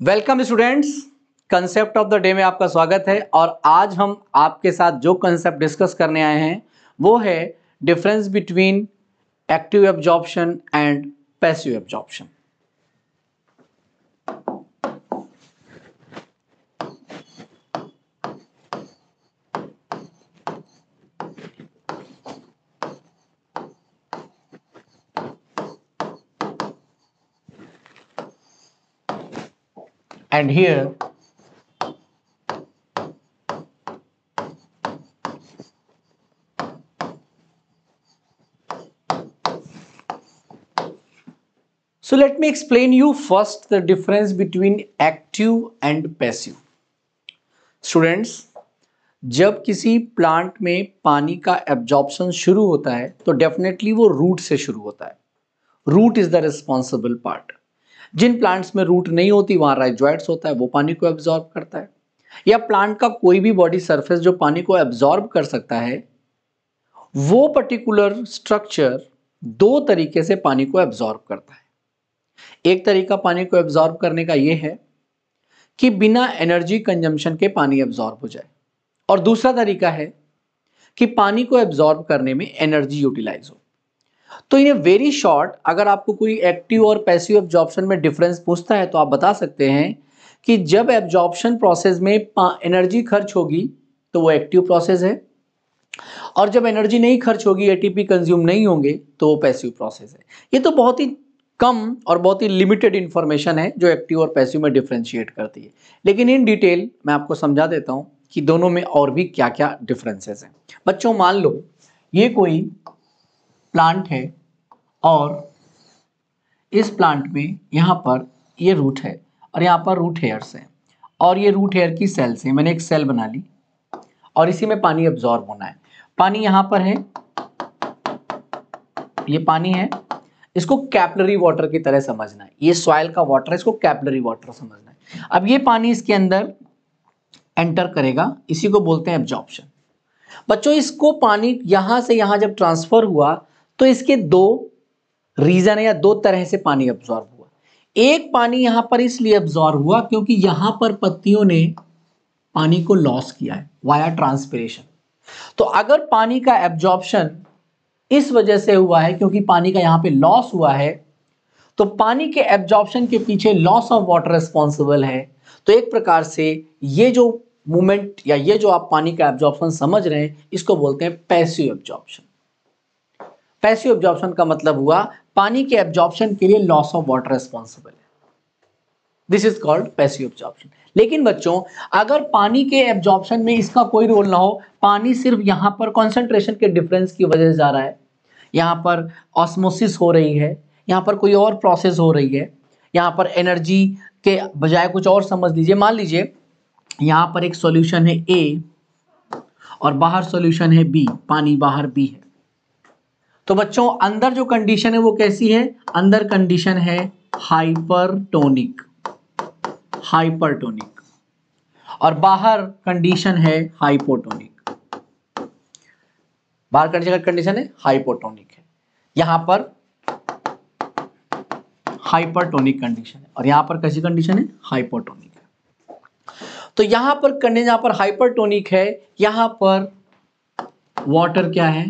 Welcome students concept of the day में आपका स्वागत है और आज हम आपके साथ जो कंसेप्ट डिस्कस करने आए हैं, वो है difference between active absorption and passive absorption and here so let me explain you first the difference between active and passive students जब किसी प्लांट में पानी का एब्जॉर्प्शन शुरू होता है तो डेफिनेटली वो रूट से शुरू होता है root is the responsible part Jin plants में रूट नहीं होती, वहाँ राइजॉइड्स होता है, वो पानी को एब्जॉर्ब करता है। या प्लांट का कोई भी बॉडी सरफेस जो पानी को एब्जॉर्ब कर सकता है, वो पर्टिकुलर स्ट्रक्चर दो तरीके से पानी को एब्जॉर्ब करता है। एक तरीका पानी को एब्जॉर्ब करने का यह है कि बिना एनर्जी कंजम्पशन के पानी एब्जॉर्ब हो जाए। और दूसरा तरीका है कि पानी को एब्जॉर्ब करने में एनर्जी यूटिलाइज हो। तो इन वेरी शॉर्ट अगर आपको कोई एक्टिव और पैसिव एब्जॉर्प्शन में डिफरेंस पूछता है तो आप बता सकते हैं कि जब एब्जॉर्प्शन प्रोसेस में एनर्जी खर्च होगी तो वो एक्टिव प्रोसेस है। और जब एनर्जी नहीं खर्च होगी एटीपी कंज्यूम नहीं होंगे तो वो पैसिव प्रोसेस है। ये तो बहुत ही कम और बहुत ही लिमिटेड इंफॉर्मेशन है जो एक्टिव और पैसिव में डिफ्रेंशिएट करती है। लेकिन इन डिटेल मैं आपको समझा देता हूँ कि दोनों में और भी क्या क्या डिफरेंसेस हैं। बच्चों, मान लो, ये कोई प्लांट है और इस प्लांट में यहाँ पर ये रूट है और यहाँ पर रूट हेयर्स हैं। और ये रूट हेयर की सेल्स हैं मैंने एक सेल बना ली और इसी में पानी एब्जॉर्ब होना है। पानी यहाँ पर है। ये पानी है। इसको कैपलरी वाटर की तरह समझना है। ये सॉइल का वाटर है, इसको कैपलरी वाटर समझना है। अब ये पानी इसके अंदर एंटर करेगा। इसी को बोलते हैं एब्जॉर्प्शन बच्चों, इसको पानी यहाँ से यहाँ जब ट्रांसफ़र हुआ तो इसके दो रीजन है या दो तरह से पानी एब्जॉर्ब हुआ। एक पानी यहाँ पर इसलिए एब्जॉर्ब हुआ क्योंकि यहाँ पर पत्तियों ने पानी को लॉस किया है वाया ट्रांसपिरेशन तो अगर पानी का एब्जॉर्प्शन इस वजह से हुआ है क्योंकि पानी का यहाँ पे लॉस हुआ है तो पानी के एब्जॉर्प्शन के पीछे लॉस ऑफ़ वाटर रिस्पॉन्सिबल है। तो एक प्रकार से ये जो मूवमेंट या ये जो आप पानी का एब्जॉर्प्शन समझ रहे हैं, इसको बोलते हैं पैसिव एब्जॉर्प्शन पैसिव एब्जॉर्प्शन का मतलब हुआ, पानी के एब्जॉर्प्शन के लिए लॉस ऑफ़ वाटर रिस्पॉन्सिबल है। This is called passive absorption लेकिन बच्चों, अगर पानी के एब्जॉर्प्शन में इसका कोई रोल ना हो, पानी सिर्फ़ यहाँ पर कॉन्सेंट्रेशन के डिफरेंस की वजह से जा रहा है। यहाँ पर ऑस्मोसिस हो रही है, यहाँ पर कोई और प्रोसेस हो रही है, यहाँ पर एनर्जी के बजाय कुछ और समझ लीजिए। मान लीजिए, यहाँ पर एक सॉल्यूशन है ए और बाहर सॉल्यूशन है बी पानी बाहर बी है। तो बच्चों, अंदर जो कंडीशन है वो कैसी है? अंदर कंडीशन है हाइपरटोनिक हाइपरटोनिक और बाहर कंडीशन है हाइपोटोनिक बाहर कंडीशन कंडीशन है? हाइपोटोनिक है। यहाँ पर हाइपरटोनिक कंडीशन है। और यहाँ पर कैसी कंडीशन है? हाइपोटोनिक तो यहाँ पर कंडीशन यहाँ पर हाइपरटोनिक है। यहाँ पर वाटर क्या है?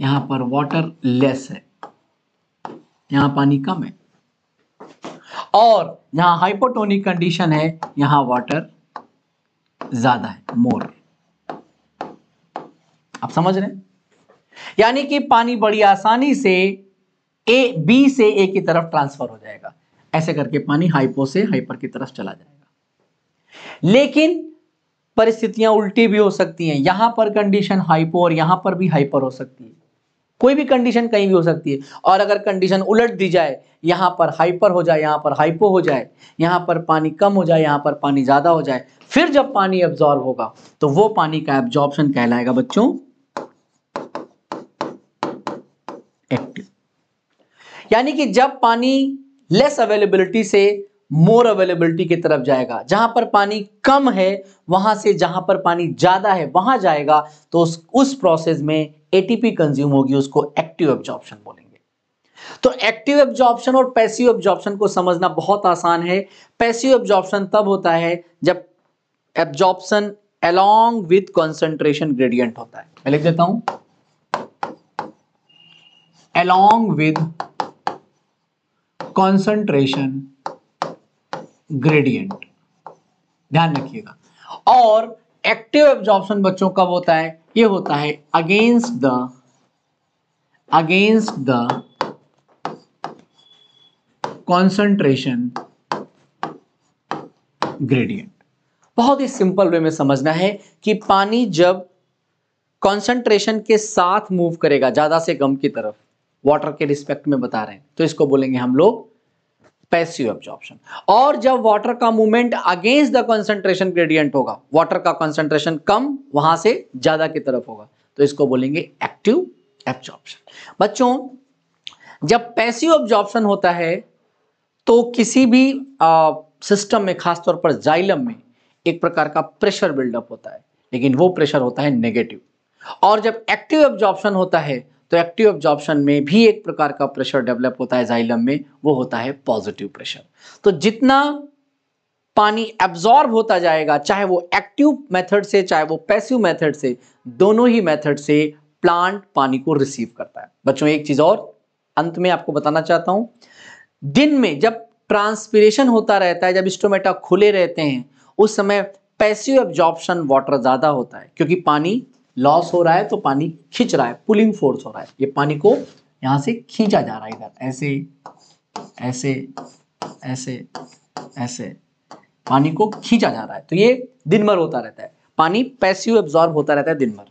यहाँ पर वाटर लेस है। यहाँ पानी कम है। और यहाँ हाइपोटोनिक कंडीशन है, यहाँ वाटर ज़्यादा है मोर आप समझ रहे हैं? यानी कि पानी बड़ी आसानी से ए बी से ए की तरफ़ ट्रांसफ़र हो जाएगा। ऐसे करके पानी हाइपो से हाइपर की तरफ़ चला जाएगा। लेकिन परिस्थितियाँ उल्टी भी हो सकती हैं। यहाँ पर कंडीशन हाइपो और यहाँ पर भी हाइपर हो सकती है। कोई भी कंडीशन कहीं भी हो सकती है। और अगर कंडीशन उलट दी जाए, यहाँ पर हाइपर हो जाए, यहाँ पर हाइपो हो जाए, यहाँ पर पानी कम हो जाए, यहाँ पर पानी ज़्यादा हो जाए, फिर जब पानी एब्जॉर्ब होगा तो वो पानी का एब्जॉर्प्शन कहलाएगा बच्चों एक्टिव यानी कि जब पानी लेस अवेलेबिलिटी से मोर अवेलेबिलिटी की तरफ़ जाएगा। जहाँ पर पानी कम है, वहाँ से जहाँ पर पानी ज़्यादा है, वहाँ जाएगा तो उस उस प्रोसेस में एटीपी कंज्यूम होगी, उसको एक्टिव एब्जॉर्प्शन बोलेंगे। तो एक्टिव एब्जॉर्प्शन और पैसिव एब्जॉर्प्शन को समझना बहुत आसान है। पैसिव एब्जॉर्प्शन तब होता है जब absorption along with concentration gradient होता है। मैं लिख देता हूँ। अलोंग विद कंसंट्रेशन ग्रेडियंट ध्यान रखिएगा। और एक्टिव एब्जॉर्प्शन बच्चों कब होता है, ये होता है against the against the concentration gradient बहुत ही सिंपल वे में समझना है कि पानी जब कॉन्सेंट्रेशन के साथ मूव करेगा, ज़्यादा से कम की तरफ़ वाटर के रिस्पेक्ट में बता रहे हैं। तो इसको बोलेंगे हम लोग पैसिव एब्जॉर्प्शन और जब वाटर का movement against the concentration gradient होगा वाटर का कंसंट्रेशन कम वहाँ से ज़्यादा की तरफ़ होगा तो इसको बोलेंगे एक्टिव एब्जॉर्प्शन बच्चों, जब पैसिव एब्जॉर्प्शन होता है तो किसी भी सिस्टम में, खासतौर पर जाइलम में, एक प्रकार का प्रेशर बिल्डअप होता है, लेकिन वो प्रेशर होता है नेगेटिव और जब एक्टिव एब्जॉर्प्शन होता है तो एक्टिव एब्जॉर्प्शन में भी एक प्रकार का प्रेशर डेवलप होता है जाइलम में, वो होता है पॉजिटिव प्रेशर तो जितना पानी एब्जॉर्ब होता जाएगा, चाहे वो एक्टिव मेथड से, चाहे वो पैसिव मेथड से, दोनों ही मेथड से प्लांट पानी को रिसीव करता है. बच्चों, एक चीज़ और अंत में आपको बताना चाहता हूँ। दिन में जब ट्रांसपिरेशन होता रहता है, जब स्टोमेटा खुले रहते हैं, उस समय पैसिव एब्जॉर्प्शन वाटर ज़्यादा होता है, क्योंकि पानी लॉस हो रहा है तो पानी खींच रहा है पुलिंग फोर्स हो रहा है। ये पानी को यहाँ से खींचा जा रहा है इधर। ऐसे ऐसे ऐसे ऐसे पानी को खींचा जा रहा है। तो ये दिन भर होता रहता है। पानी पैसिव एब्जॉर्ब होता रहता है दिन भर।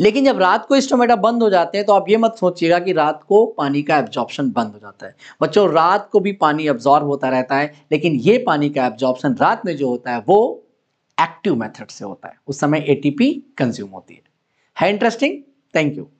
लेकिन जब रात को स्टोमेटा बंद हो जाते हैं तो आप ये मत सोचिएगा कि रात को पानी का एब्जॉर्प्शन बंद हो जाता है। बच्चों, रात को भी पानी एब्जॉर्ब होता रहता है, लेकिन ये पानी का एब्जॉर्प्शन रात में जो होता है, वो एक्टिव मेथड से होता है। उस समय एटीपी कंज्यूम होती है। है इंटरेस्टिंग थैंक यू